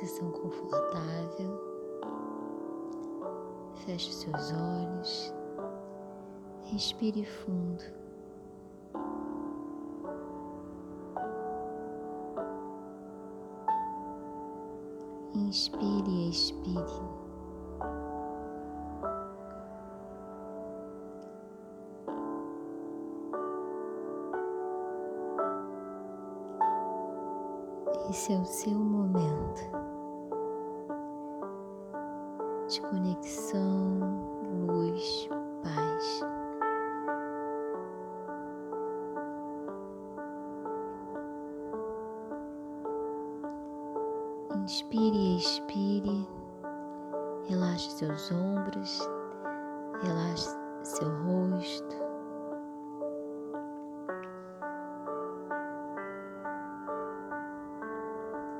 Posição confortável. Feche seus olhos. Respire fundo. Inspire e expire. Esse é o seu momento de conexão, luz, paz. Inspire e expire, relaxe seus ombros, relaxe seu rosto.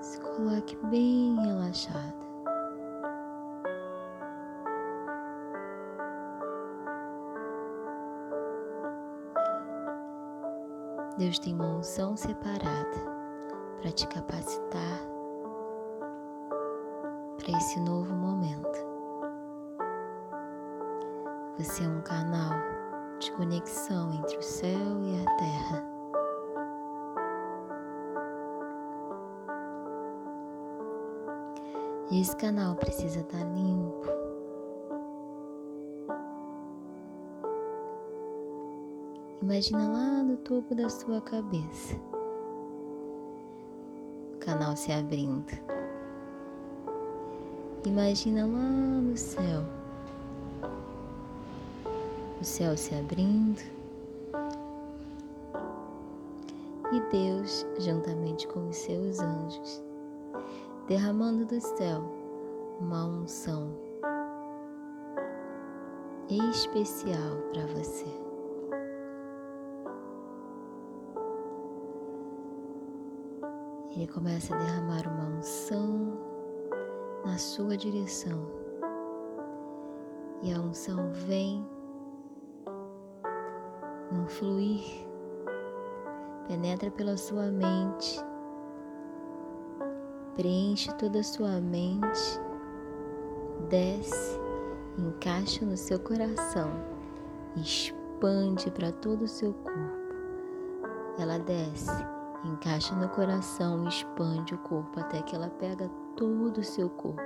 Se coloque bem relaxado. Deus tem uma unção separada para te capacitar para esse novo momento. Você é um canal de conexão entre o céu e a terra. E esse canal precisa estar limpo, Imagina lá no topo da sua cabeça o canal se abrindo. Imagina lá no céu o céu se abrindo e Deus, juntamente com os seus anjos, derramando do céu uma unção especial para você. Ele começa a derramar uma unção na sua direção. E a unção vem num fluir, penetra pela sua mente, preenche toda a sua mente, desce, encaixa no seu coração, expande para todo o seu corpo. Ela desce encaixa no coração e expande o corpo até que ela pega todo o seu corpo.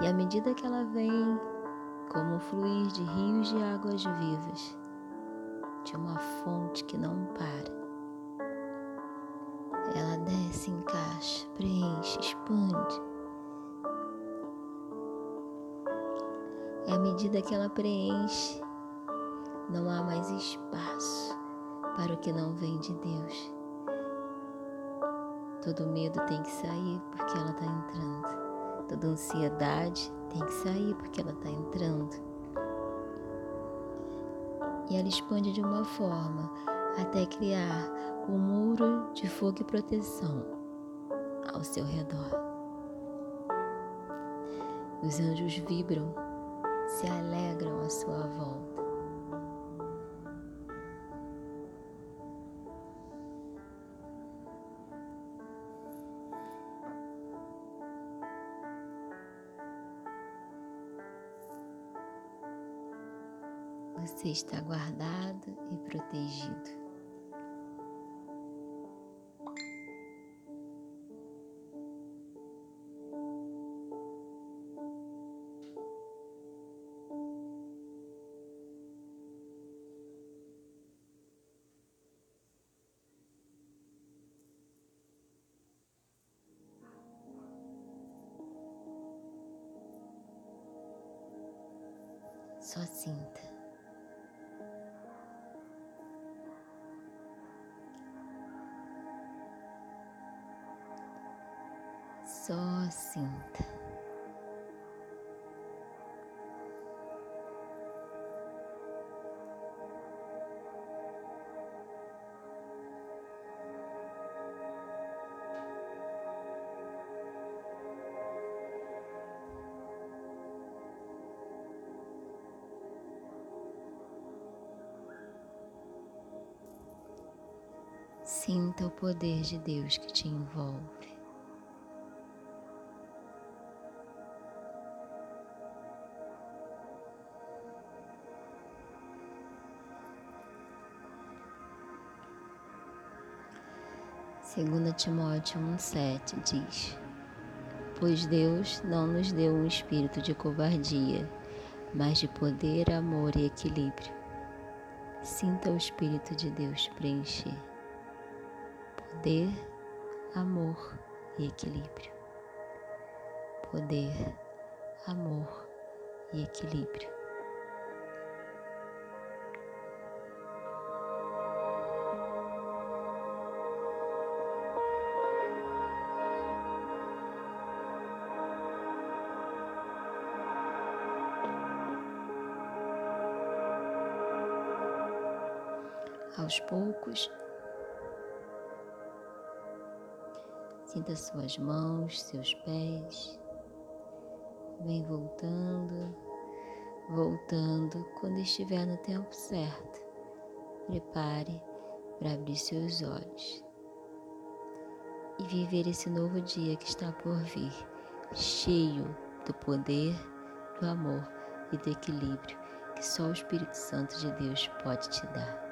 E à medida que ela vem, como fluir de rios de águas vivas, de uma fonte que não para, ela desce, encaixa, preenche, expande. E à medida que ela preenche, não há mais espaço para o que não vem de Deus. Todo medo tem que sair porque ela está entrando. Toda ansiedade tem que sair porque ela está entrando. E ela expande de uma forma até criar um muro de fogo e proteção ao seu redor. Os anjos vibram, se alegram à sua volta. Você está guardado e protegido. Só sinta. Só sinta. Sinta o poder de Deus que te envolve. 2 Timóteo 1,7 diz: Pois Deus não nos deu um espírito de covardia, mas de poder, amor e equilíbrio. Sinta o Espírito de Deus preencher. Poder, amor e equilíbrio. Poder, amor e equilíbrio. Aos poucos. Sinta suas mãos, seus pés. Vem voltando, voltando. Quando estiver no tempo certo, prepare para abrir seus olhos e viver esse novo dia que está por vir, cheio do poder, do amor e do equilíbrio que só o Espírito Santo de Deus pode te dar.